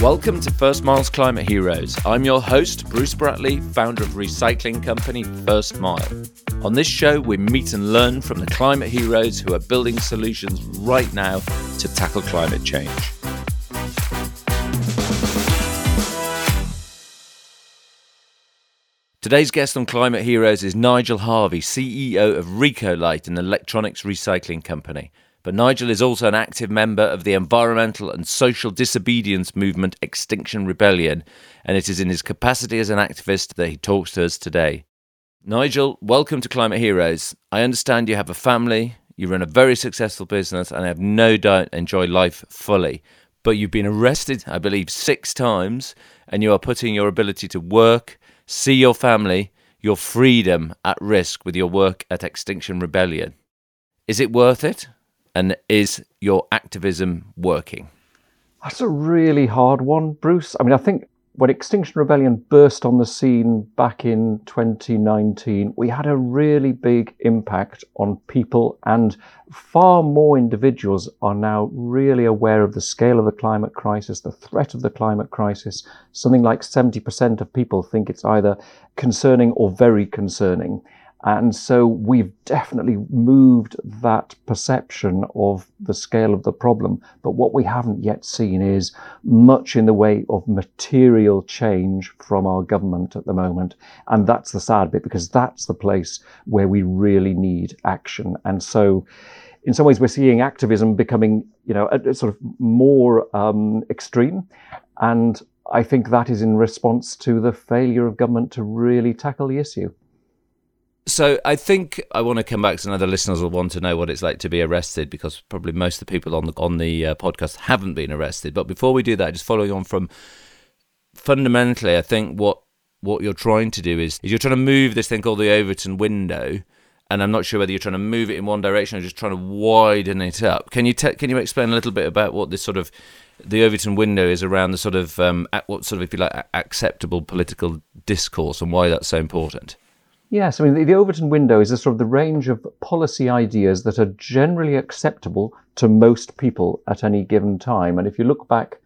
Welcome to First Mile's Climate Heroes. I'm your host, Bruce Bratley, founder of recycling company First Mile. On this show, we meet and learn from the climate heroes who are building solutions right now to tackle climate change. Today's guest on Climate Heroes is Nigel Harvey, CEO of Recolight, an electronics recycling company. But Nigel is also an active member of the environmental and social disobedience movement Extinction Rebellion, and it is in his capacity as an activist that he talks to us today. Nigel, welcome to Climate Heroes. I understand you have a family, you run a very successful business, and I have no doubt enjoy life fully. But you've been arrested, I believe, six times, and you are putting your ability to work, see your family, your freedom at risk with your work at Extinction Rebellion. Is it worth it? And is your activism working? That's a really hard one, Bruce. I mean, I think when Extinction Rebellion burst on the scene back in 2019, we had a really big impact on people, and far more individuals are now really aware of the scale of the climate crisis, the threat of the climate crisis. Something like 70% of people think it's either concerning or very concerning. And so we've definitely moved that perception of the scale of the problem. But what we haven't yet seen is much in the way of material change from our government at the moment. And that's the sad bit because that's the place where we really need action. And so in some ways, we're seeing activism becoming, you know, a, a sort of more um, extreme. And I think that is in response to the failure of government to really tackle the issue. So I think I want to come back to another listeners will want to know what it's like to be arrested because probably most of the people on the on the uh, podcast haven't been arrested. But before we do that, just following on from fundamentally, I think what what you're trying to do is, is you're trying to move this thing called the Overton window, and I'm not sure whether you're trying to move it in one direction or just trying to widen it up. Can you te- can you explain a little bit about what this sort of the Overton window is around the sort of um, what sort of if you like acceptable political discourse and why that's so important? Yes, I mean, the, the Overton window is a sort of the range of policy ideas that are generally acceptable to most people at any given time. And if you look back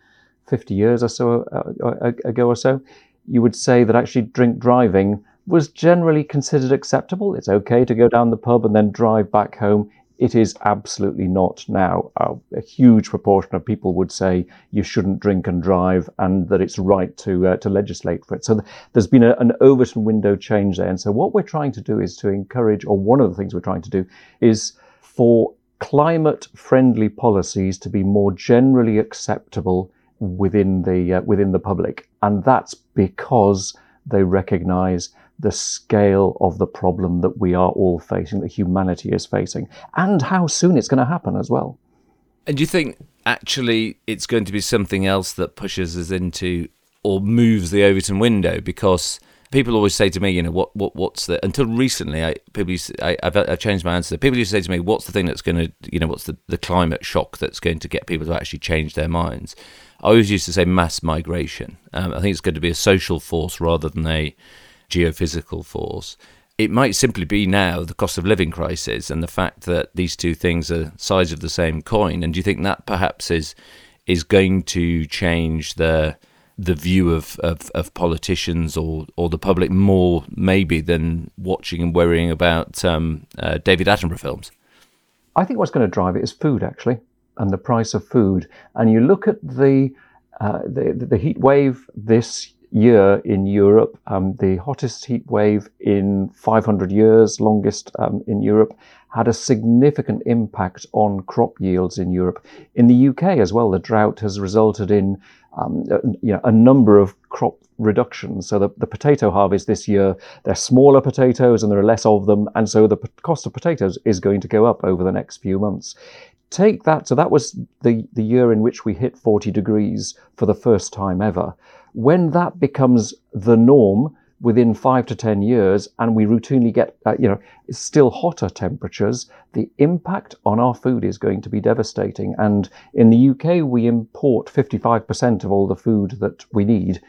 50 years or so uh, uh ago or so, you would say that actually drink driving was generally considered acceptable. It's okay to go down the pub and then drive back home it is absolutely not now. A huge proportion of people would say you shouldn't drink and drive, and that it's right to uh, to legislate for it. So th- there's been a, an Overton window change there, and so what we're trying to do is to encourage, or one of the things we're trying to do is for climate-friendly policies to be more generally acceptable within the uh, within the public, and that's because they recognise the scale of the problem that we are all facing, that humanity is facing, and how soon it's going to happen as well. And do you think actually it's going to be something else that pushes us into or moves the Overton window? Because people always say to me, you know, what, what what's the until recently, I people used to, I, have I've changed my answer. People used to say to me, what's the thing that's going to, you know, what's the, the climate shock that's going to get people to actually change their minds? I always used to say mass migration. Um, I think it's going to be a social force rather than a geophysical force. It might simply be now the cost of living crisis and the fact that these two things are sides of the same coin. And do you think that perhaps is is going to change the the view of, of, of politicians or, or the public more maybe than watching and worrying about um, uh, David Attenborough films? I think what's going to drive it is food, actually, and the price of food. And you look at the uh, the, the heat wave this year in Europe, um, the hottest heat wave in 500 years, longest um, in Europe, had a significant impact on crop yields in Europe. In the UK as well, the drought has resulted in um, a, you know, a number of crop reductions. So the, the potato harvest this year, they're smaller potatoes and there are less of them, and so the cost of potatoes is going to go up over the next few months take that so that was the the year in which we hit 40 degrees for the first time ever when that becomes the norm within five to 10 years and we routinely get, uh, you know, still hotter temperatures, the impact on our food is going to be devastating. And in the UK, we import 55% of all the food that we need.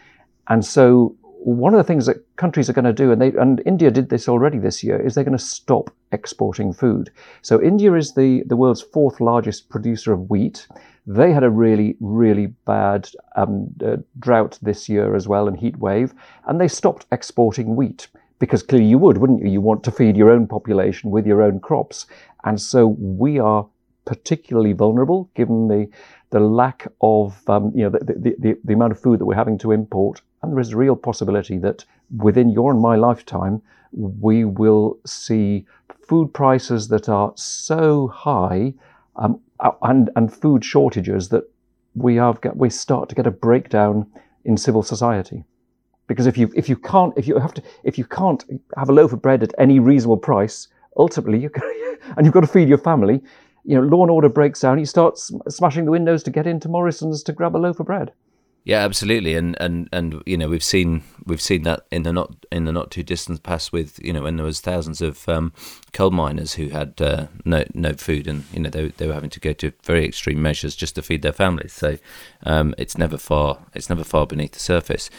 And so one of the things that countries are going to do, and, they, and India did this already this year, is they're going to stop exporting food. So India is the, the world's fourth largest producer of wheat They had a really, really bad um, uh, drought this year as well and heat wave, and they stopped exporting wheat because clearly you would, wouldn't you? You want to feed your own population with your own crops. And so we are particularly vulnerable given the, the lack of, um, you know, the, the, the, the amount of food that we're having to import. And there is a real possibility that within your and my lifetime, we will see food prices that are so high um, and, and food shortages that we, have, we start to get a breakdown in civil society. Because if you if you can't if you have to if you can't have a loaf of bread at any reasonable price, ultimately you and you've got to feed your family, you know, law and order breaks down. You start smashing the windows to get into Morrison's to grab a loaf of bread. Yeah, absolutely, and and and you know we've seen we've seen that in the not in the not too distant past with you know when there was thousands of um, coal miners who had uh, no no food and you know they they were having to go to very extreme measures just to feed their families. So um, it's never far it's never far beneath the surface.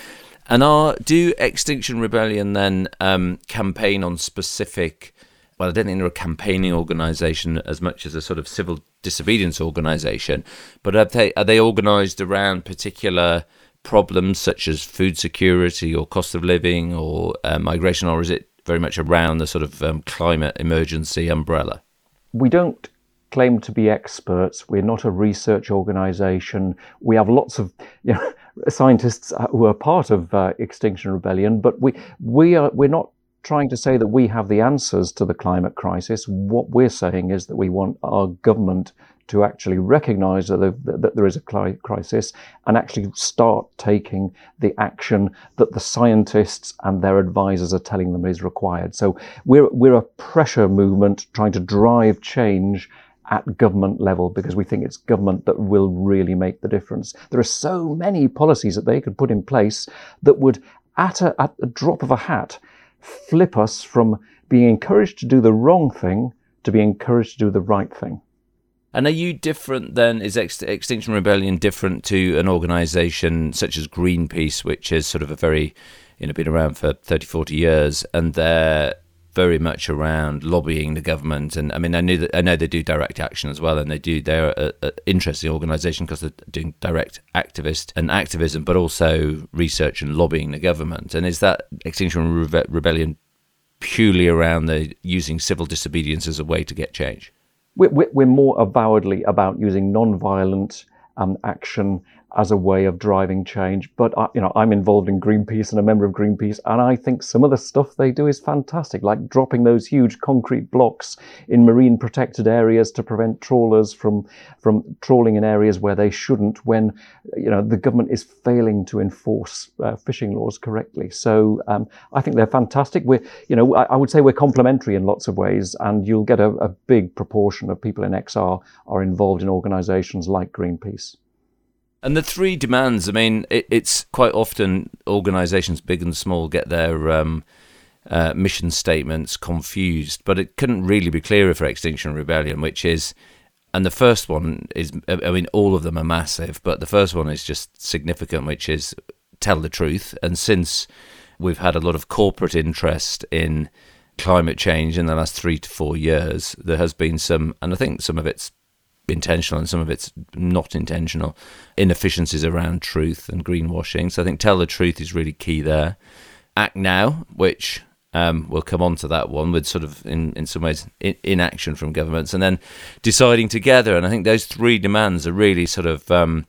And are do Extinction Rebellion then um, campaign on specific? Well, I don't think they're a campaigning organisation as much as a sort of civil disobedience organisation, but are they are they organised around particular problems such as food security or cost of living or uh, migration, or is it very much around the sort of um, climate emergency umbrella? We don't claim to be experts. We're not a research organisation. We have lots of you know, scientists who are part of uh, Extinction Rebellion, but we we are we're not trying to say that we have the answers to the climate crisis. What we're saying is that we want our government to actually recognise that, that, there is a crisis and actually start taking the action that the scientists and their advisors are telling them is required. So we're we're a pressure movement trying to drive change at government level because we think it's government that will really make the difference. There are so many policies that they could put in place that would, at a, at a drop of a hat, flip us from being encouraged to do the wrong thing to be encouraged to do the right thing. And are you different then? Is Extinction Rebellion different to an organisation such as Greenpeace, which is sort of a very, you know, been around for 30, 40 years, and they're very much around lobbying the government. And I mean, I know that I know they do direct action as well, and they do. They're an interesting organisation because they're doing direct activist and activism, but also research and lobbying the government. And is that Extinction Rebe- Rebellion purely around the using civil disobedience as a way to get change? We're, we're more avowedly about using non-violent um, action as a way of driving change. But I, you know, I'm involved in Greenpeace and a member of Greenpeace, and I think some of the stuff they do is fantastic, like dropping those huge concrete blocks in marine protected areas to prevent trawlers from from trawling in areas where they shouldn't. When you know the government is failing to enforce uh, fishing laws correctly, so um, I think they're fantastic. We're you know I, I, would say we're complementary in lots of ways, and you'll get a, a big proportion of people in XR are involved in organisations like Greenpeace. And the three demands, I mean, it, it's quite often organisations, big and small, get their um, uh, mission statements confused, but it couldn't really be clearer for Extinction Rebellion, which is, and the first one is, I mean, all of them are massive, but the first one is just significant, which is tell the truth. And since we've had a lot of corporate interest in climate change in the last three to four years, there has been some, and I think some of it's intentional and some of it's not intentional inefficiencies around truth and greenwashing. So I think tell the truth is really key there. Act now, which um, we'll come on to that one with sort of in, in some ways in, inaction from governments and then deciding together. And I think those three demands are really sort of um,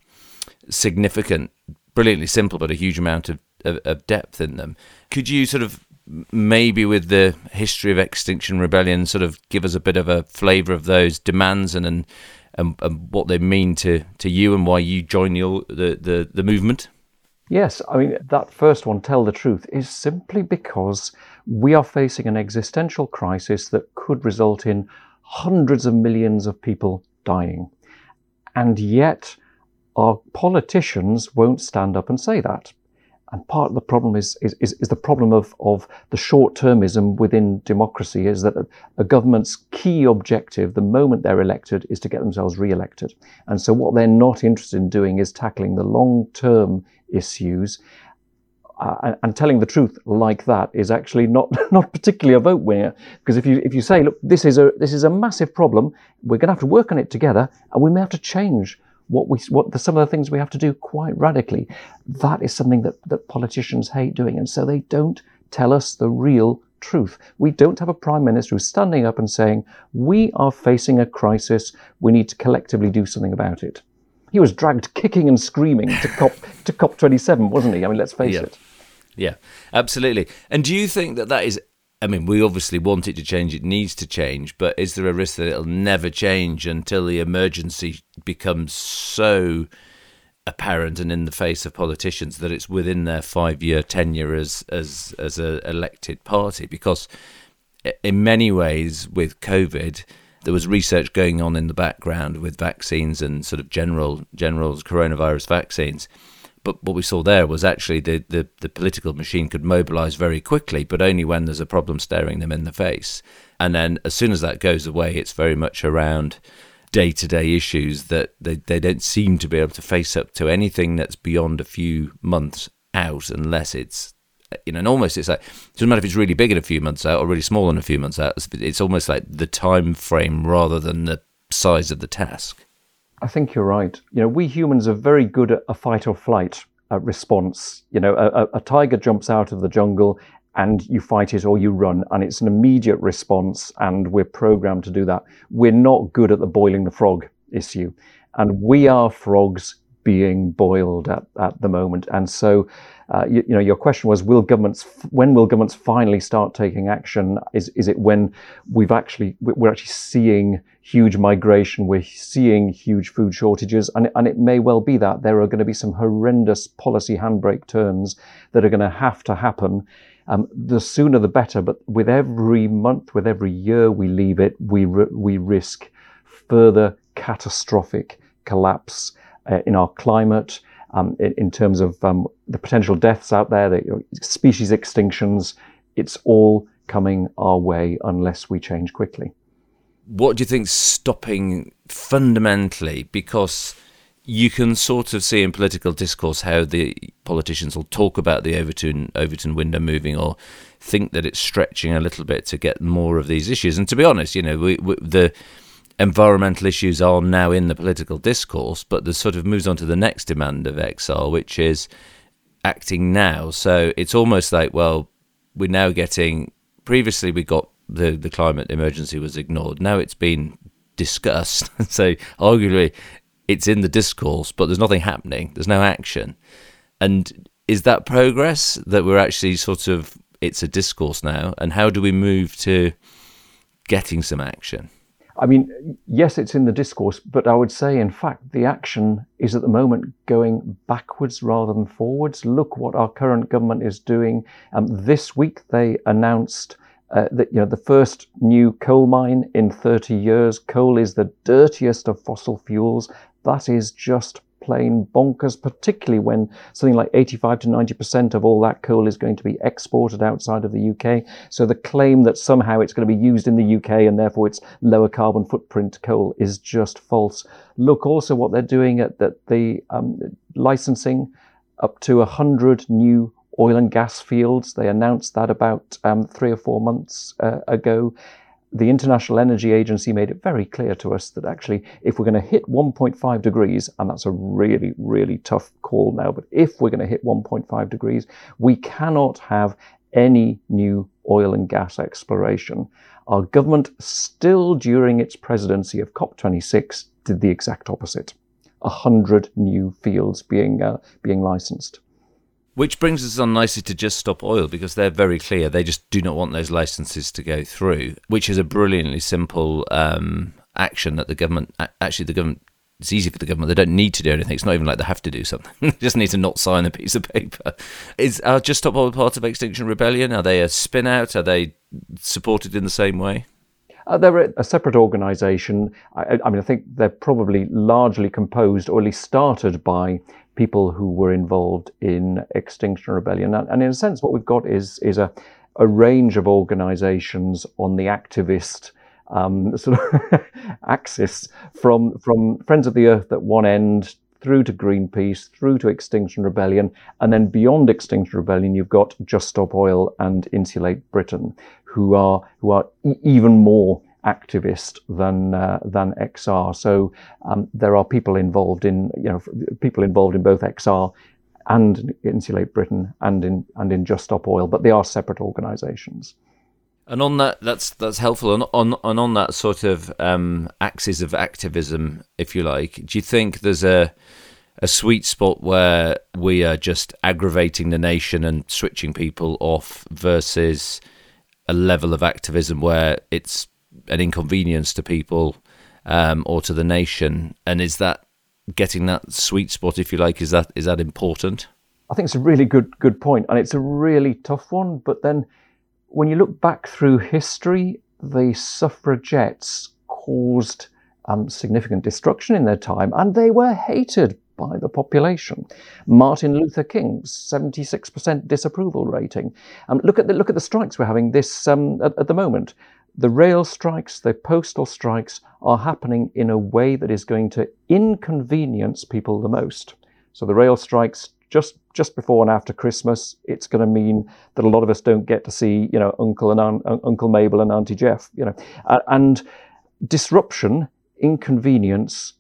significant, brilliantly simple, but a huge amount of, of, of depth in them. Could you sort of maybe with the history of Extinction Rebellion, sort of give us a bit of a flavour of those demands and, and and, and what they mean to, to you and why you join the, the, the, the movement? Yes, I mean, that first one, tell the truth, is simply because we are facing an existential crisis that could result in hundreds of millions of people dying. And yet, our politicians won't stand up and say that. And part of the problem is, is, is, the problem of, of the short termism within democracy is that a, a, government's key objective, the moment they're elected, is to get themselves re elected. And so what they're not interested in doing is tackling the long term issues. Uh, and telling the truth like that is actually not, not particularly a vote winner because if you if you say look this is a this is a massive problem we're going to have to work on it together and we may have to change what we what the, some of the things we have to do quite radically. That is something that, that politicians hate doing, and so they don't tell us the real truth. We don't have a prime minister who's standing up and saying, "We are facing a crisis. We need to collectively do something about it." He was dragged kicking and screaming to COP to COP 27, wasn't he? I mean, let's face Yeah. it. Yeah, absolutely. And do you think that that is? I mean, we obviously want it to change. It needs to change, but is there a risk that it'll never change until the emergency becomes so apparent and in the face of politicians that it's within their five-year tenure as as as a elected party? Because in many ways, with COVID, there was research going on in the background with vaccines and sort of general general coronavirus vaccines. But what we saw there was actually the, the, the political machine could mobilize very quickly, but only when there's a problem staring them in the face. And then as soon as that goes away, it's very much around day to day issues that they, they don't seem to be able to face up to anything that's beyond a few months out unless it's you know, and almost it's like it doesn't matter if it's really big in a few months out or really small in a few months out. It's, it's almost like the time frame rather than the size of the task. I think you're right. You know, we humans are very good at a fight or flight uh, response. You know, a, a- a tiger jumps out of the jungle and you fight it or you run, and it's an immediate response, and we're programmed to do that. We're not good at the boiling the frog issue, and we are frogs being boiled at, at the moment. And so, uh, you, you know, your question was, will governments, when will governments finally start taking action? Is, is it when we've actually, we're actually seeing huge migration, we're seeing huge food shortages, and, and it may well be that there are going to be some horrendous policy handbrake turns that are going to have to happen. Um, the sooner the better, but with every month, with every year we leave it, we, we risk further catastrophic collapse uh, in our climate, um, in, in terms of um, the potential deaths out there, the species extinctions. It's all coming our way unless we change quickly. what do you think's stopping fundamentally? Because you can sort of see in political discourse how the politicians will talk about the Overton Overton window moving or think that it's stretching a little bit to get more of these issues. And to be honest, you know, we, we, the environmental issues are now in the political discourse, but the sort of moves on to the next demand of XR, which is acting now. So it's almost like, well, we're now getting. Previously, we got the the climate emergency was ignored. Now it's been discussed. so arguably, it's in the discourse, but there's nothing happening. There's no action. And is that progress that we're actually sort of it's a discourse now? And how do we move to getting some action? I mean, yes, it's in the discourse, but I would say, in fact, the action is at the moment going backwards rather than forwards. Look what our current government is doing. Um, this week, they announced uh, that you know the first new coal mine in 30 years. Coal is the dirtiest of fossil fuels. That is just plain bonkers, particularly when something like 85 to 90% of all that coal is going to be exported outside of the UK. So the claim that somehow it's going to be used in the UK and therefore it's lower carbon footprint coal is just false. Look also what they're doing at, the um, licensing up to 100 new oil and gas fields. They announced that about um, three or four months uh, ago the International Energy Agency made it very clear to us that actually, if we're going to hit 1.5 degrees, and that's a really, really tough call now, but if we're going to hit 1.5 degrees, we cannot have any new oil and gas exploration. Our government, still during its presidency of COP26, did the exact opposite. A hundred new fields being uh, being licensed. Which brings us on nicely to Just Stop Oil because they're very clear. They just do not want those licenses to go through, which is a brilliantly simple um, action that the government, actually, the government, it's easy for the government. They don't need to do anything. It's not even like they have to do something. they just need to not sign a piece of paper. Is are Just Stop Oil part of Extinction Rebellion? Are they a spin out? Are they supported in the same way? Uh, they're a, separate organisation. I, I mean, I think they're probably largely composed, or at least started by people who were involved in Extinction Rebellion. And, in a sense, what we've got is is a a range of organisations on the activist um, sort of axis, from from Friends of the Earth at one end through to Greenpeace, through to Extinction Rebellion, and then beyond Extinction Rebellion, you've got Just Stop Oil and Insulate Britain, who are who are even more activist than uh, than XR. So um, there are people involved in you know people involved in both XR and Insulate Britain and in and in Just Stop Oil, but they are separate organisations. And on that, that's that's helpful. And on and on that sort of um, axis of activism, if you like, do you think there's a a sweet spot where we are just aggravating the nation and switching people off versus a level of activism where it's an inconvenience to people um, or to the nation? And is that getting that sweet spot, if you like, is that is that important? I think it's a really good good point, and it's a really tough one. But then, when you look back through history, the suffragettes caused um, significant destruction in their time, and they were hated by the population. Martin Luther King's 76% disapproval rating. Um, look at the look at the strikes we're having this um, at, at the moment. The rail strikes, the postal strikes are happening in a way that is going to inconvenience people the most. So the rail strikes just just before and after Christmas, it's going to mean that a lot of us don't get to see, you know, Uncle and Aunt, Uncle Mabel and Auntie Jeff, you know, and disruption, inconvenience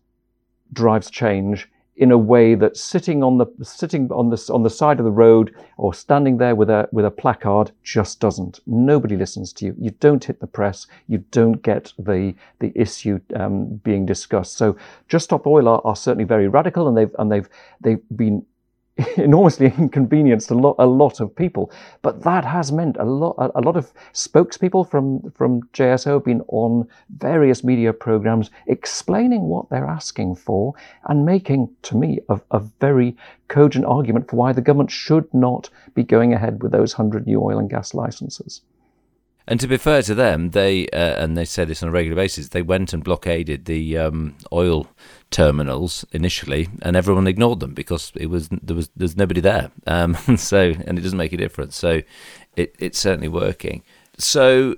drives change in a way that sitting on the sitting on the on the side of the road or standing there with a with a placard just doesn't. Nobody listens to you. You don't hit the press. You don't get the the issue um, being discussed. So, Just Stop Oil are, are certainly very radical, and they've and they've they've been enormously inconvenienced a lot, a lot of people. But that has meant a lot, a, lot of spokespeople from, from JSO have been on various media programs explaining what they're asking for and making, to me, a, a very cogent argument for why the government should not be going ahead with those 100 new oil and gas licenses. And to be fair to them, they uh, and they say this on a regular basis. They went and blockaded the um, oil terminals initially, and everyone ignored them because it was there was there's nobody there. Um, so and it doesn't make a difference. So it, it's certainly working. So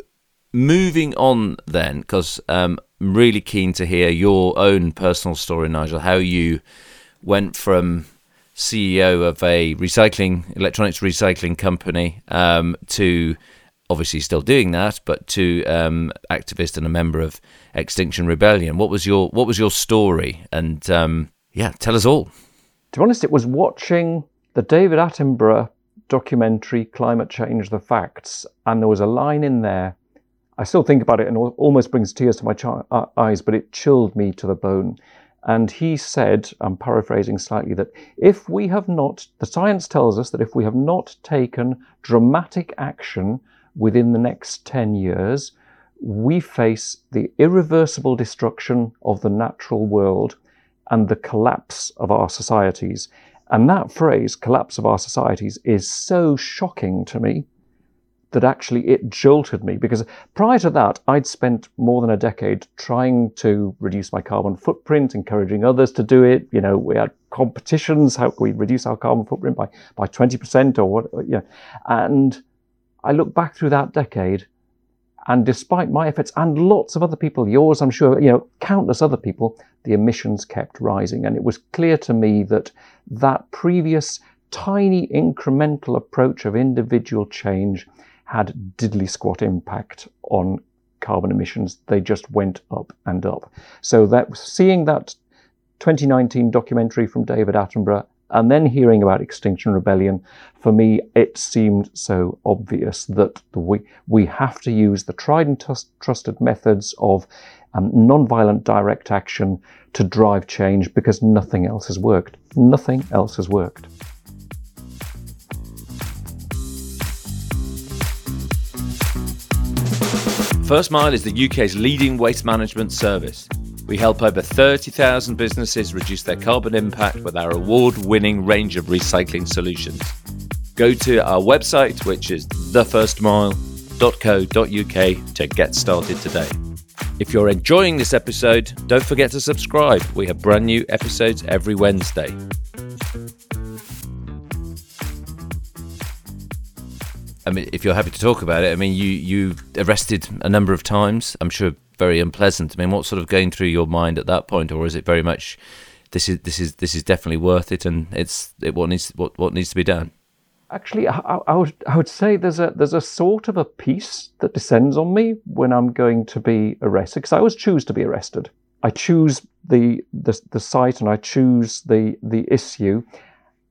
moving on then, because um, I'm really keen to hear your own personal story, Nigel. How you went from CEO of a recycling electronics recycling company um, to obviously still doing that, but to um, activist and a member of Extinction Rebellion. What was your What was your story? And um, yeah, tell us all. To be honest, it was watching the David Attenborough documentary "Climate Change: The Facts," and there was a line in there. I still think about it and almost brings tears to my uh, eyes, but it chilled me to the bone. And he said, I'm paraphrasing slightly, that if we have not, the science tells us that if we have not taken dramatic action within the next 10 years, we face the irreversible destruction of the natural world and the collapse of our societies. And that phrase, collapse of our societies, is so shocking to me that actually it jolted me because prior to that, I'd spent more than a decade trying to reduce my carbon footprint, encouraging others to do it. You know, we had competitions. How can we reduce our carbon footprint by, by 20% or what? You know, and I look back through that decade, and despite my efforts and lots of other people, yours, I'm sure, you know, countless other people, the emissions kept rising. And it was clear to me that that previous tiny incremental approach of individual change had diddly squat impact on carbon emissions. They just went up and up. So that seeing that 2019 documentary from David Attenborough and then hearing about Extinction Rebellion, for me, it seemed so obvious that we, we have to use the tried and trusted methods of um, non-violent direct action to drive change because nothing else has worked. Nothing else has worked. First Mile is the UK's leading waste management service. We help over 30,000 businesses reduce their carbon impact with our award winning range of recycling solutions. Go to our website, which is thefirstmile.co.uk, to get started today. If you're enjoying this episode, don't forget to subscribe. We have brand new episodes every Wednesday. I mean, if you're happy to talk about it, I mean, you you arrested a number of times. I'm sure very unpleasant. I mean, what's sort of going through your mind at that point, or is it very much this is this is this is definitely worth it, and it's it what needs what what needs to be done? Actually, I, I, would I would say there's a there's a sort of a peace that descends on me when I'm going to be arrested because I always choose to be arrested. I choose the, the the site and I choose the the issue,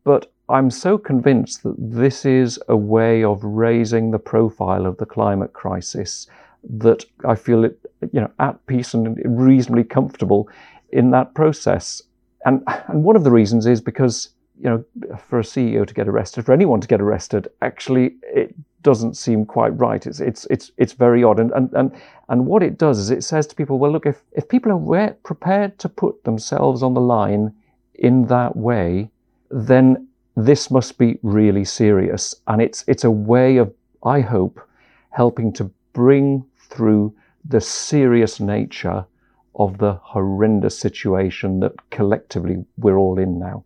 but I'm so convinced that this is a way of raising the profile of the climate crisis that I feel it you know at peace and reasonably comfortable in that process. And and one of the reasons is because you know, for a CEO to get arrested, for anyone to get arrested, actually, it doesn't seem quite right. It's it's it's it's very odd. And and and and what it does is it says to people, well, look, if if people are prepared to put themselves on the line in that way, then this must be really serious. And it's it's a way of, I hope, helping to bring through the serious nature of the horrendous situation that collectively we're all in now.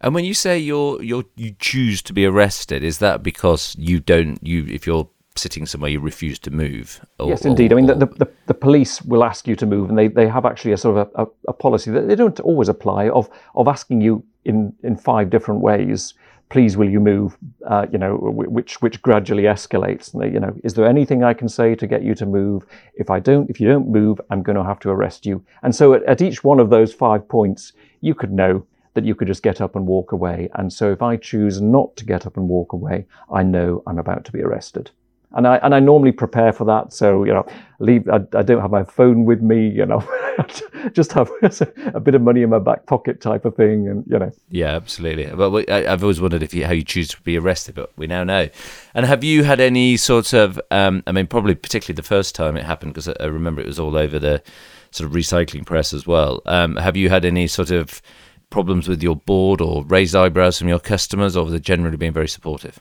And when you say you're you're you choose to be arrested, is that because you don't you if you're sitting somewhere you refuse to move? Or, yes, indeed. Or, I mean, the, the, the, police will ask you to move, and they, they have actually a sort of a, a, a, policy that they don't always apply of of asking you in in five different ways. Please, will you move? Uh, you know, which which gradually escalates. And they, you know, is there anything I can say to get you to move? If I don't, if you don't move, I'm going to have to arrest you. And so, at, at each one of those five points, you could know that you could just get up and walk away. And so if I choose not to get up and walk away, I know I'm about to be arrested. And I and I normally prepare for that. So you know, leave. I, I don't have my phone with me. You know, just have a bit of money in my back pocket, type of thing. And you know. Yeah, absolutely. But I've always wondered if you, how you choose to be arrested, but we now know. And have you had any sort of? Um, I mean, probably particularly the first time it happened, because I remember it was all over the sort of recycling press as well. Um, have you had any sort of problems with your board or raised eyebrows from your customers, or have they generally been very supportive?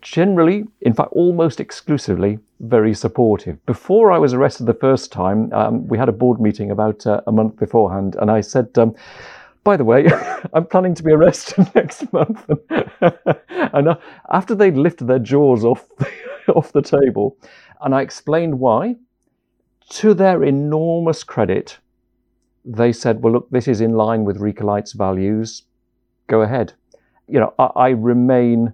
Generally, in fact, almost exclusively, very supportive. Before I was arrested the first time, um, we had a board meeting about uh, a month beforehand, and I said, um, by the way, I'm planning to be arrested next month. and uh, after they'd lifted their jaws off the, off the table, and I explained why, to their enormous credit, they said, well, look, this is in line with Recolight's values. Go ahead. You know, I, I remain,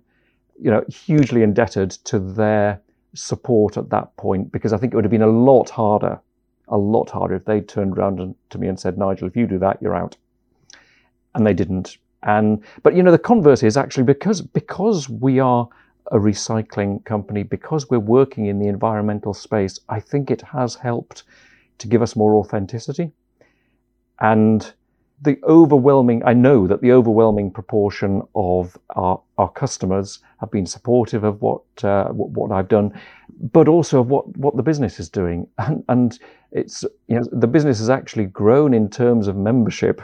you know, hugely indebted to their support at that point because I think it would have been a lot harder, a lot harder if they turned around to me and said, Nigel, if you do that, you're out. And they didn't. And but you know, the converse is actually because because we are a recycling company, because we're working in the environmental space, I think it has helped to give us more authenticity. And the overwhelming, I know that the overwhelming proportion of our, our customers have been supportive of what, uh, what, I've done, but also of what, what the business is doing. And, and it's you know the business has actually grown in terms of membership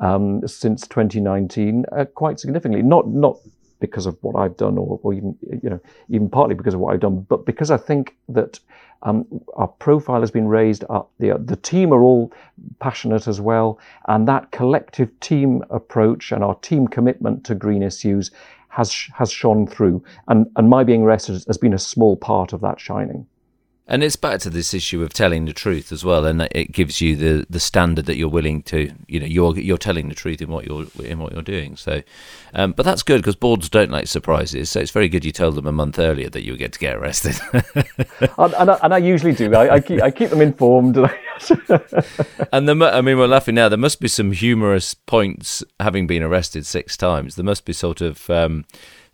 um, since 2019 uh, quite significantly. Not not because of what I've done, or, or even you know even partly because of what I've done, but because I think that um, our profile has been raised. Our, the the team are all passionate as well, and that collective team approach and our team commitment to green issues has has shone through. And and my being arrested has been a small part of that shining. And it's back to this issue of telling the truth as well, and it gives you the, the standard that you're willing to, you know, you're you're telling the truth in what you're in what you're doing. So, um, but that's good because boards don't like surprises. So it's very good you told them a month earlier that you were going to get arrested. and, and, I, and, I, usually do. I, I, keep I keep them informed. and the, I mean, we're laughing now. There must be some humorous points having been arrested six times. There must be sort of. Um,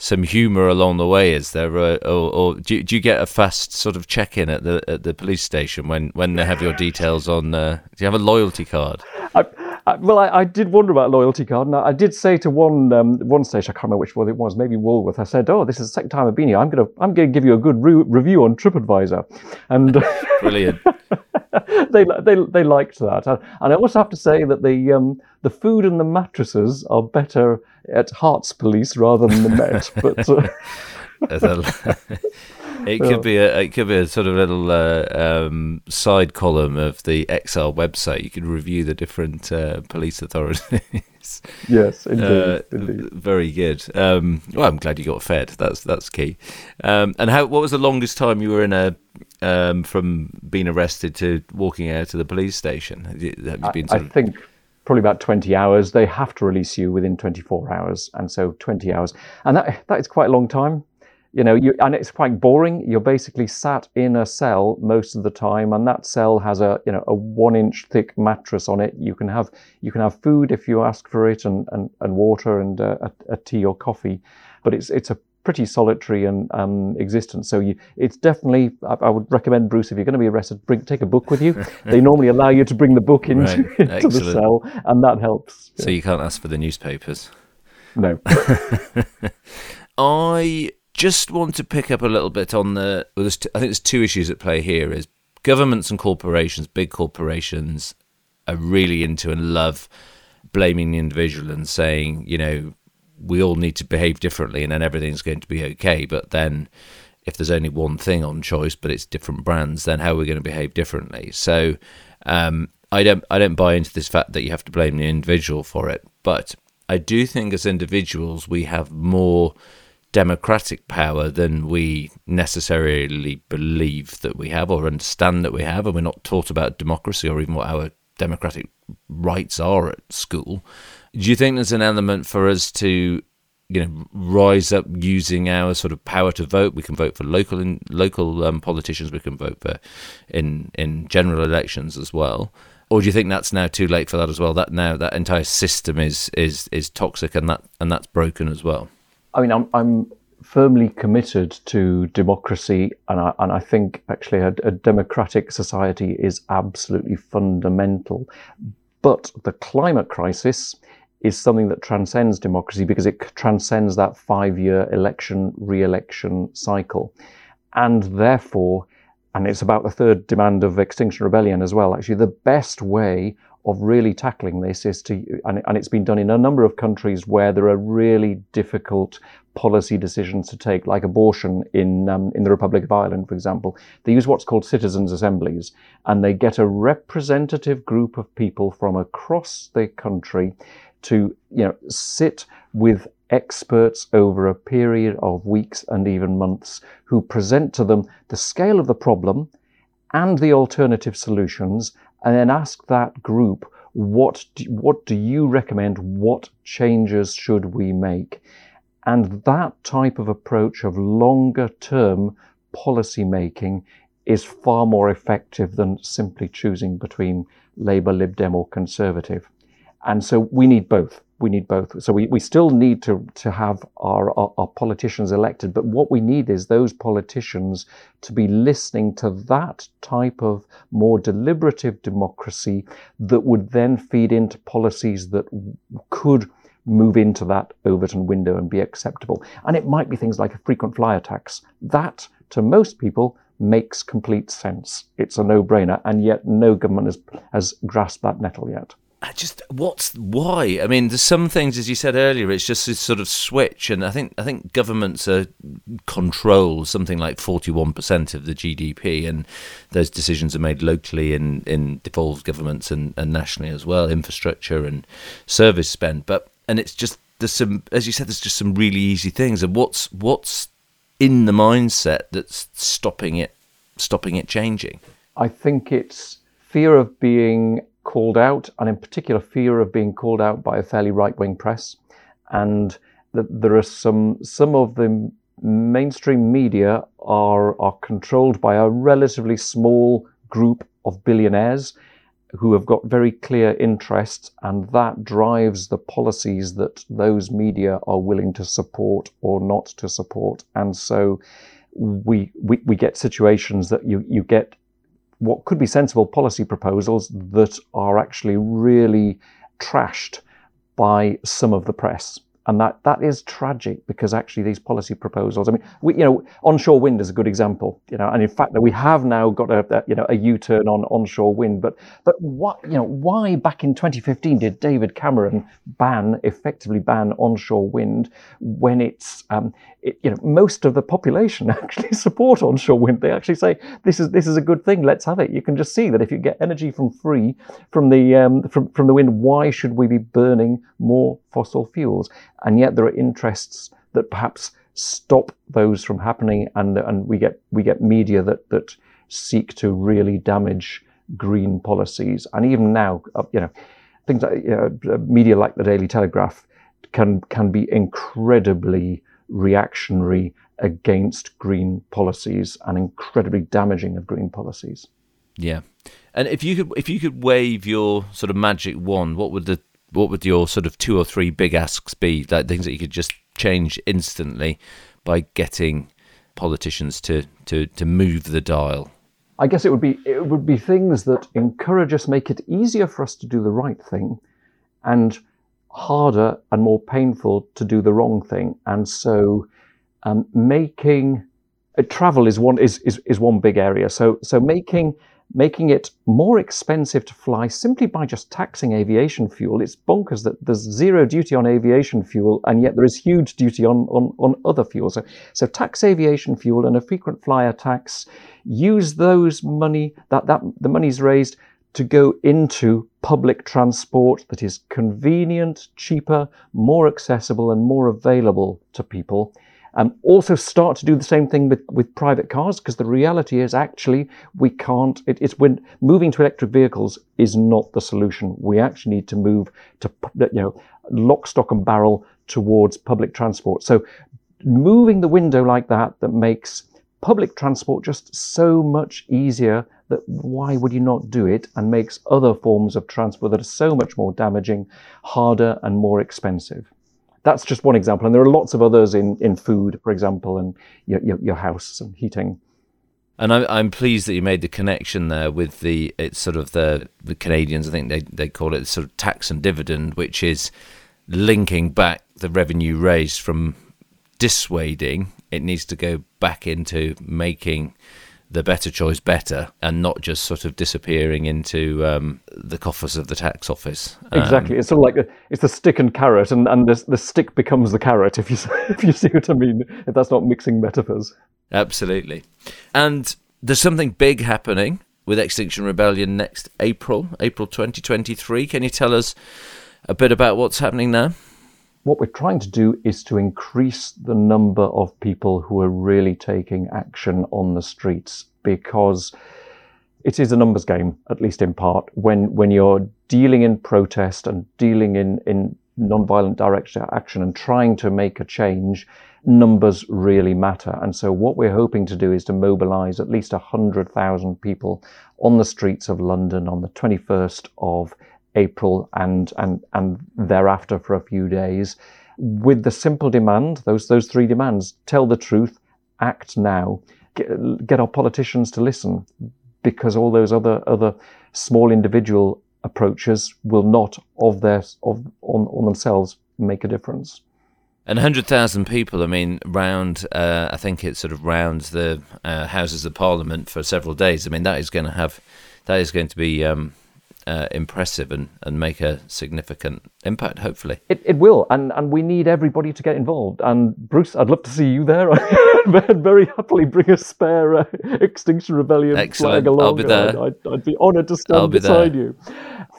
some humour along the way? Is there, uh, or, or do, do, you get a fast sort of check in at the at the police station when when they have your details on? Uh, do you have a loyalty card? I, I, well, I, I, did wonder about loyalty card, and I, did say to one um, one station, I can't remember which one it was, maybe Woolworth. I said, "Oh, this is the second time I've been here. I'm gonna I'm gonna give you a good re- review on TripAdvisor," and brilliant. they they they liked that, and I also have to say that the um, the food and the mattresses are better at Herts Police rather than the Met. but uh, it could be a it could be a sort of little uh, um, side column of the XR website. You could review the different uh, police authorities. yes, indeed, uh, indeed. Very good. Um, well, I'm glad you got fed. That's that's key. Um, and how? What was the longest time you were in a um, from being arrested to walking out to the police station? Have you been? I, I think probably about 20 hours. They have to release you within 24 hours, and so 20 hours, and that that is quite a long time. You know, you, and it's quite boring. You're basically sat in a cell most of the time, and that cell has a you know a one inch thick mattress on it. You can have you can have food if you ask for it, and and, and water and uh, a, a tea or coffee, but it's it's a pretty solitary and um, existence. So you, it's definitely. I, I, would recommend Bruce if you're going to be arrested, bring take a book with you. they normally allow you to bring the book into, right. into the cell, and that helps. So yeah. you can't ask for the newspapers. No. I just want to pick up a little bit on the. Well, I think there's two issues at play here. Is governments and corporations, big corporations, are really into and love blaming the individual and saying, you know, we all need to behave differently and then everything's going to be okay. But then if there's only one thing on choice, but it's different brands, then how are we going to behave differently? So um, I don't I don't buy into this fact that you have to blame the individual for it, but I do think as individuals we have more democratic power than we necessarily believe that we have or understand that we have, and we're not taught about democracy or even what our democratic rights are at school. Do you think there's an element for us to, you know, rise up using our sort of power to vote? We can vote for local in, local um, politicians. We can vote for in in general elections as well. Or do you think that's now too late for that as well? That now that entire system is is is toxic and that and that's broken as well. I mean, I'm I'm firmly committed to democracy, and I and I think actually a, a democratic society is absolutely fundamental. But the climate crisis is something that transcends democracy because it transcends that five year election re election cycle. And therefore, and it's about the third demand of Extinction Rebellion as well, actually, the best way of really tackling this is to, and, and it's been done in a number of countries where there are really difficult policy decisions to take, like abortion in um, in the Republic of Ireland, for example. They use what's called citizens' assemblies, and they get a representative group of people from across the country to you know sit with experts over a period of weeks and even months who present to them the scale of the problem and the alternative solutions and then ask that group what do, what do you recommend what changes should we make and that type of approach of longer term policy making is far more effective than simply choosing between Labour, Lib Dem, or Conservative. And so we need both. We need both. So we, we still need to, to have our, our, our, politicians elected, but what we need is those politicians to be listening to that type of more deliberative democracy that would then feed into policies that could move into that Overton window and be acceptable. And it might be things like a frequent flyer tax. That, to most people, makes complete sense. It's a no brainer, and yet no government has, has grasped that nettle yet. I just what's why? I mean, there's some things, as you said earlier, it's just this sort of switch, and I think I think governments are control something like 41 percent of the GDP, and those decisions are made locally in in devolved governments and, and nationally as well, infrastructure and service spend. But and it's just there's some, as you said, there's just some really easy things, and what's what's in the mindset that's stopping it stopping it changing? I think it's fear of being called out, and in particular, fear of being called out by a fairly right wing press. And that there are some, some of the mainstream media are, are controlled by a relatively small group of billionaires who have got very clear interests, and that drives the policies that those media are willing to support or not to support. And so we, we, we get situations that you, you get what could be sensible policy proposals that are actually really trashed by some of the press and that that is tragic because actually these policy proposals i mean we, you know onshore wind is a good example you know and in fact that we have now got a, a, you know a u-turn on onshore wind. But but what you know why back in 2015 did david cameron ban effectively ban onshore wind when it's um, it, you know most of the population actually support onshore wind? They actually say this is this is a good thing. Let's have it. You can just see that if you get energy from free from the um, from, from the wind why should we be burning more fossil fuels and yet there are interests that perhaps stop those from happening, and and we get we get media that that seek to really damage green policies. And even now, uh, you know, things like you know, media like the Daily Telegraph can can be incredibly reactionary against green policies and incredibly damaging of green policies. Yeah, and if you could if you could wave your sort of magic wand, what would the what would your sort of two or three big asks be? Like things that you could just change instantly by getting politicians to to to move the dial. I guess it would be it would be things that encourage us, make it easier for us to do the right thing, and harder and more painful to do the wrong thing. And so, um, making uh, travel is one is, is is one big area. So so making making it more expensive to fly simply by just taxing aviation fuel. It's bonkers that there's zero duty on aviation fuel, and yet there is huge duty on, on, on other fuels. So, so tax aviation fuel and a frequent flyer tax, use those money, that, that the money's raised to go into public transport that is convenient, cheaper, more accessible, and more available to people. Um, also start to do the same thing with, with private cars because the reality is actually we can't, it, it's when moving to electric vehicles is not the solution. We actually need to move to, you know, lock, stock and barrel towards public transport. So moving the window like that, that makes public transport just so much easier that why would you not do it and makes other forms of transport that are so much more damaging harder and more expensive that's just one example. And there are lots of others in, in food, for example, and your, your, your house and heating. And I'm I'm pleased that you made the connection there with the it's sort of the the Canadians. I think they they call it sort of tax and dividend, which is linking back the revenue raised from dissuading. It needs to go back into making the better choice better and not just sort of disappearing into um, the coffers of the tax office. Um, exactly. It's sort of like a, it's the stick and carrot, and, and the, the stick becomes the carrot, if you, if you see what I mean, if that's not mixing metaphors. Absolutely. And there's something big happening with Extinction Rebellion next April, April 2023. Can you tell us a bit about what's happening now? What we're trying to do is to increase the number of people who are really taking action on the streets because it is a numbers game, at least in part. When when you're dealing in protest and dealing in in non-violent direct action and trying to make a change, numbers really matter. And so what we're hoping to do is to mobilize at least 100,000 people on the streets of London on the 21st of April and, and, and thereafter for a few days with the simple demand, those, those three demands, tell the truth, act now, get, get our politicians to listen because all those other, other small individual approaches will not of their, of, on, on themselves make a difference. And 100,000 people, I mean, round, uh, I think it sort of rounds the uh, Houses of Parliament for several days. I mean, that is going to have, that is going to be um, uh, impressive and, and make a significant impact, hopefully. It, it will, and, and we need everybody to get involved. And Bruce, I'd love to see you there. I'd very happily bring a spare uh, Extinction Rebellion Excellent. flag along. I'll be there. I'd, I'd be honoured to stand be beside there. you.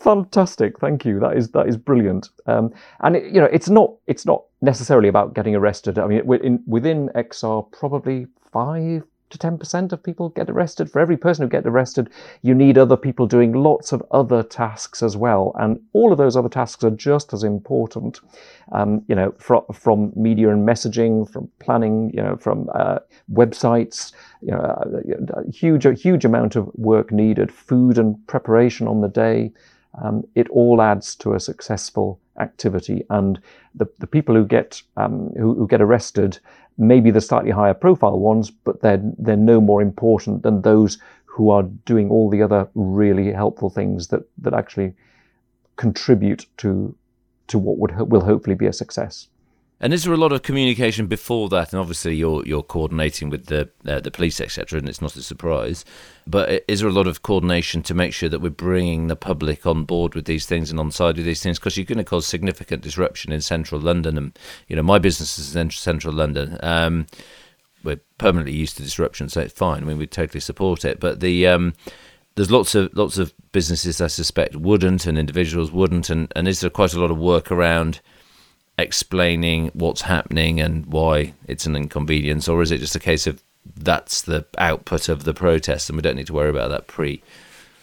Fantastic, thank you. That is that is brilliant. Um, and it, you know, it's not it's not necessarily about getting arrested. I mean, within, within XR, probably five to 10% of people get arrested. For every person who gets arrested, you need other people doing lots of other tasks as well. And all of those other tasks are just as important, um, you know, from, from media and messaging, from planning, you know, from uh, websites, you know, a uh, huge, a huge amount of work needed, food and preparation on the day. Um, it all adds to a successful activity. And the, the people who get um, who, who, get arrested maybe the slightly higher profile ones, but they're they're no more important than those who are doing all the other really helpful things that that actually contribute to to what would will hopefully be a success. And is there a lot of communication before that? And obviously, you're you're coordinating with the uh, the police, etc. And it's not a surprise. But is there a lot of coordination to make sure that we're bringing the public on board with these things and on side with these things? Because you're going to cause significant disruption in central London, and you know my business is in central London. Um, we're permanently used to disruption, so it's fine. I mean, we totally support it. But the um, there's lots of lots of businesses I suspect wouldn't, and individuals wouldn't, and and is there quite a lot of work around? Explaining what's happening and why it's an inconvenience, or is it just a case of that's the output of the protest and we don't need to worry about that pre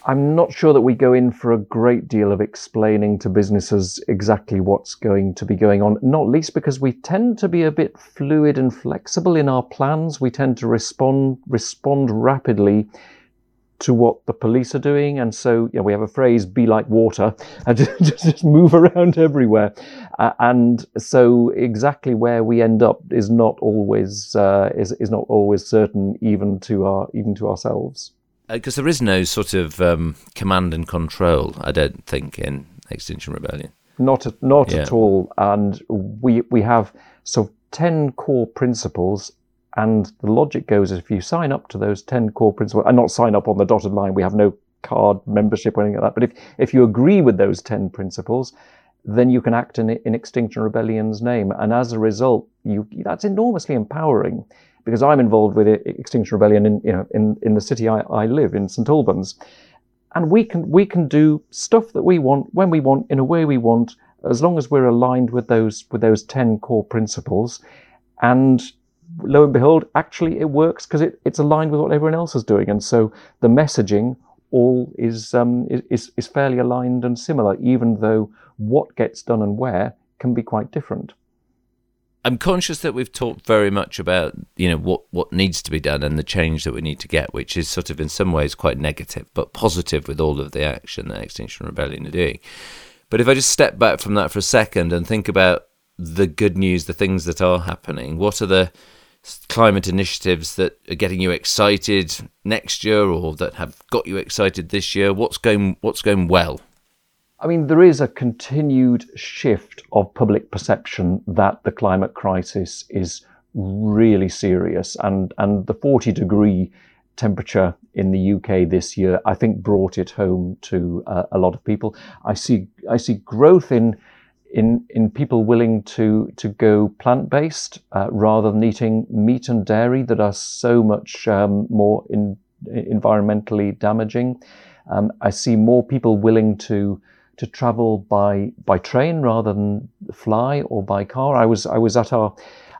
I'm not sure that we go in for a great deal of explaining to businesses exactly what's going to be going on, not least because we tend to be a bit fluid and flexible in our plans. We tend to respond respond rapidly to what the police are doing. And so you know, we have a phrase, be like water, and just, just move around everywhere. Uh, and so exactly where we end up is not always, uh, is, is not always certain even to our, even to ourselves because uh, there is no sort of um, command and control, I don't think, in Extinction Rebellion. Not at, not yeah. at all. And we we have sort of ten core principles, and the logic goes if you sign up to those ten core principles, and not sign up on the dotted line, we have no card membership or anything like that. But if if you agree with those ten principles, then you can act in, in Extinction Rebellion's name, and as a result, you that's enormously empowering because I'm involved with Extinction Rebellion in, you know, in, in the city I, I live, in St Albans. And we can, we can do stuff that we want, when we want, in a way we want, as long as we're aligned with those, with those 10 core principles. And lo and behold, actually it works because it, it's aligned with what everyone else is doing. And so the messaging all is, um, is, is fairly aligned and similar, even though what gets done and where can be quite different. I'm conscious that we've talked very much about you know what what needs to be done and the change that we need to get, which is sort of in some ways quite negative, but positive with all of the action that Extinction Rebellion are doing. But if I just step back from that for a second and think about the good news, the things that are happening, what are the climate initiatives that are getting you excited next year or that have got you excited this year? What's going what's going well? I mean, there is a continued shift of public perception that the climate crisis is really serious, and and the 40 degree temperature in the UK this year, I think, brought it home to uh, a lot of people. I see I see growth in in in people willing to to go plant based uh, rather than eating meat and dairy that are so much um, more in, environmentally damaging. Um, I see more people willing to to travel by by train rather than fly or by car. I was I was at our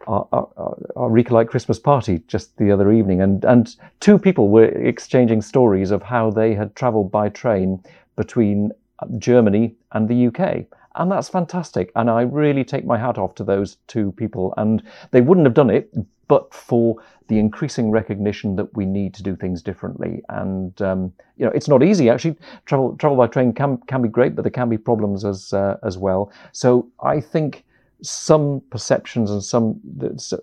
our, our, our Christmas party just the other evening, and and two people were exchanging stories of how they had travelled by train between Germany and the UK. And that's fantastic. And I really take my hat off to those two people. And they wouldn't have done it but for the increasing recognition that we need to do things differently. And um, you know, it's not easy actually. Travel travel by train can can be great, but there can be problems as uh, as well. So I think some perceptions and some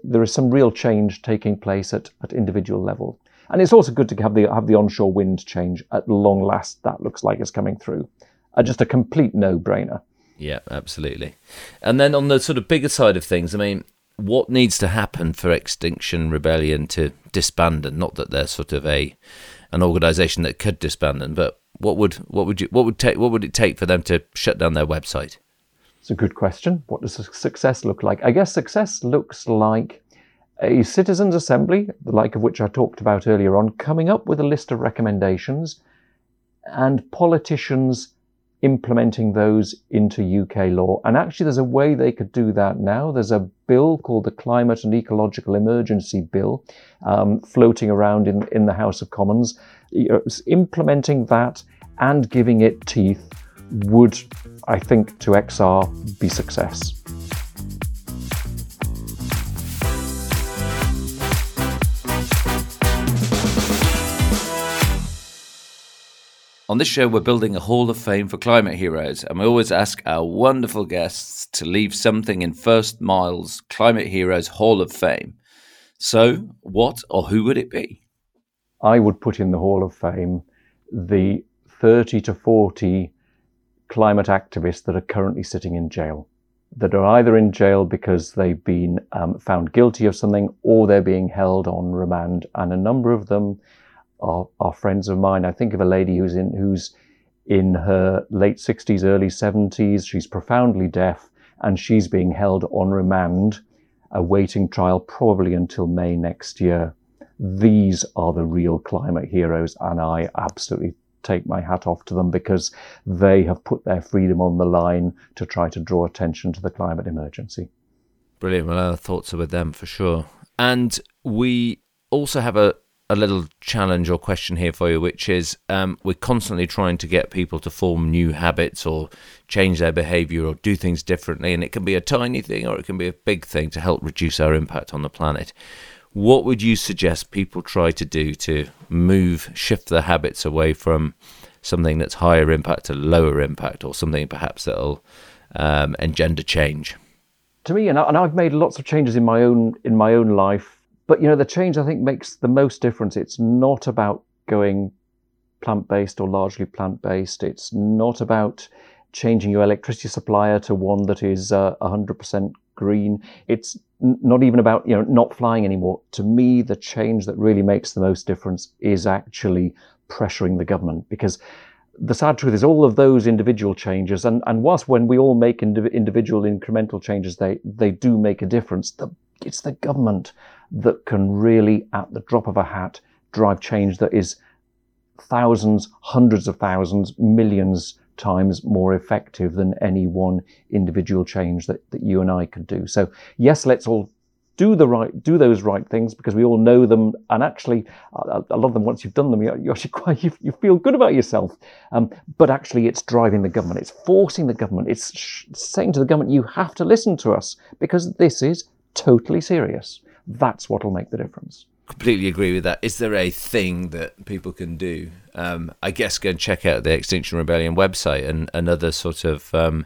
there is some real change taking place at, at individual level. And it's also good to have the have the onshore wind change at long last. That looks like it's coming through. Uh, just a complete no brainer. Yeah, absolutely. And then on the sort of bigger side of things, I mean, what needs to happen for Extinction Rebellion to disband? And not that they're sort of a an organisation that could disband them, but what would what would you what would take what would it take for them to shut down their website? It's a good question. What does success look like? I guess success looks like a citizens' assembly, the like of which I talked about earlier on, coming up with a list of recommendations, and politicians implementing those into UK law. And actually, there's a way they could do that now. There's a bill called the Climate and Ecological Emergency Bill um, floating around in, in the House of Commons. Implementing that and giving it teeth would, I think, to XR be success. On this show, we're building a Hall of Fame for climate heroes, and we always ask our wonderful guests to leave something in First Mile's Climate Heroes Hall of Fame. So, what or who would it be? I would put in the Hall of Fame the 30 to 40 climate activists that are currently sitting in jail, that are either in jail because they've been um, found guilty of something or they're being held on remand, and a number of them are, are friends of mine. I think of a lady who's in who's in her late 60s, early 70s. She's profoundly deaf and she's being held on remand, awaiting trial probably until May next year. These are the real climate heroes, and I absolutely take my hat off to them because they have put their freedom on the line to try to draw attention to the climate emergency. Brilliant. Well, our thoughts are with them for sure. And we also have a a little challenge or question here for you, which is um, we're constantly trying to get people to form new habits or change their behavior or do things differently. And it can be a tiny thing or it can be a big thing to help reduce our impact on the planet. What would you suggest people try to do to move, shift their habits away from something that's higher impact to lower impact or something perhaps that'll um, engender change? To me, and, I, and I've made lots of changes in my own in my own life but you know, the change I think makes the most difference. It's not about going plant based or largely plant based. It's not about changing your electricity supplier to one that is uh, 100% green. It's n- not even about you know not flying anymore. To me, the change that really makes the most difference is actually pressuring the government because the sad truth is all of those individual changes and, and whilst when we all make indiv- individual incremental changes they they do make a difference the, it's the government that can really, at the drop of a hat, drive change that is thousands, hundreds of thousands, millions times more effective than any one individual change that, that you and I could do. So yes, let's all do the right, do those right things because we all know them. And actually, a, a lot of them, once you've done them, you, you actually quite, you, you, feel good about yourself. Um, but actually, it's driving the government. It's forcing the government. It's sh- saying to the government, you have to listen to us because this is totally serious. That's what will make the difference. Completely agree with that. Is there a thing that people can do? Um, I guess go and check out the Extinction Rebellion website and, and other sort of um,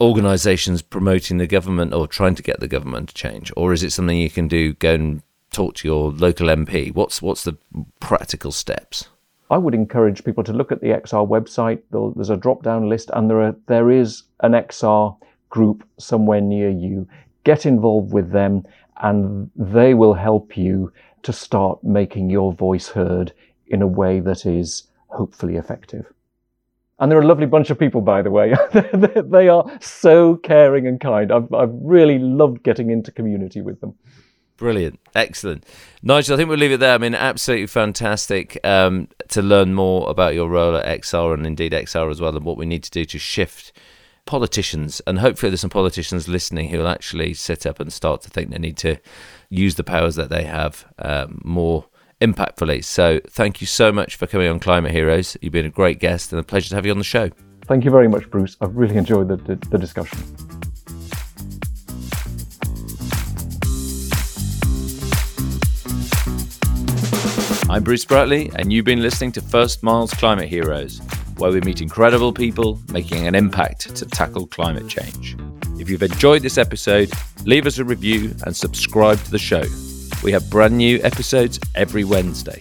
organisations promoting the government or trying to get the government to change, or is it something you can do? Go and talk to your local MP. What's what's the practical steps? I would encourage people to look at the XR website. There's a drop down list, and there are there is an XR group somewhere near you. Get involved with them and they will help you to start making your voice heard in a way that is hopefully effective. And they're a lovely bunch of people, by the way. they are so caring and kind. I've, I've really loved getting into community with them. Brilliant. Excellent. Nigel, I think we'll leave it there. I mean, absolutely fantastic um, to learn more about your role at XR and indeed XR as well and what we need to do to shift politicians, and hopefully there's some politicians listening who will actually sit up and start to think they need to use the powers that they have um, more impactfully. So thank you so much for coming on Climate Heroes. You've been a great guest and a pleasure to have you on the show. Thank you very much, Bruce. I've really enjoyed the, the, the discussion. I'm Bruce Bratley, and you've been listening to First Miles Climate Heroes where we meet incredible people making an impact to tackle climate change. If you've enjoyed this episode, leave us a review and subscribe to the show. We have brand new episodes every Wednesday.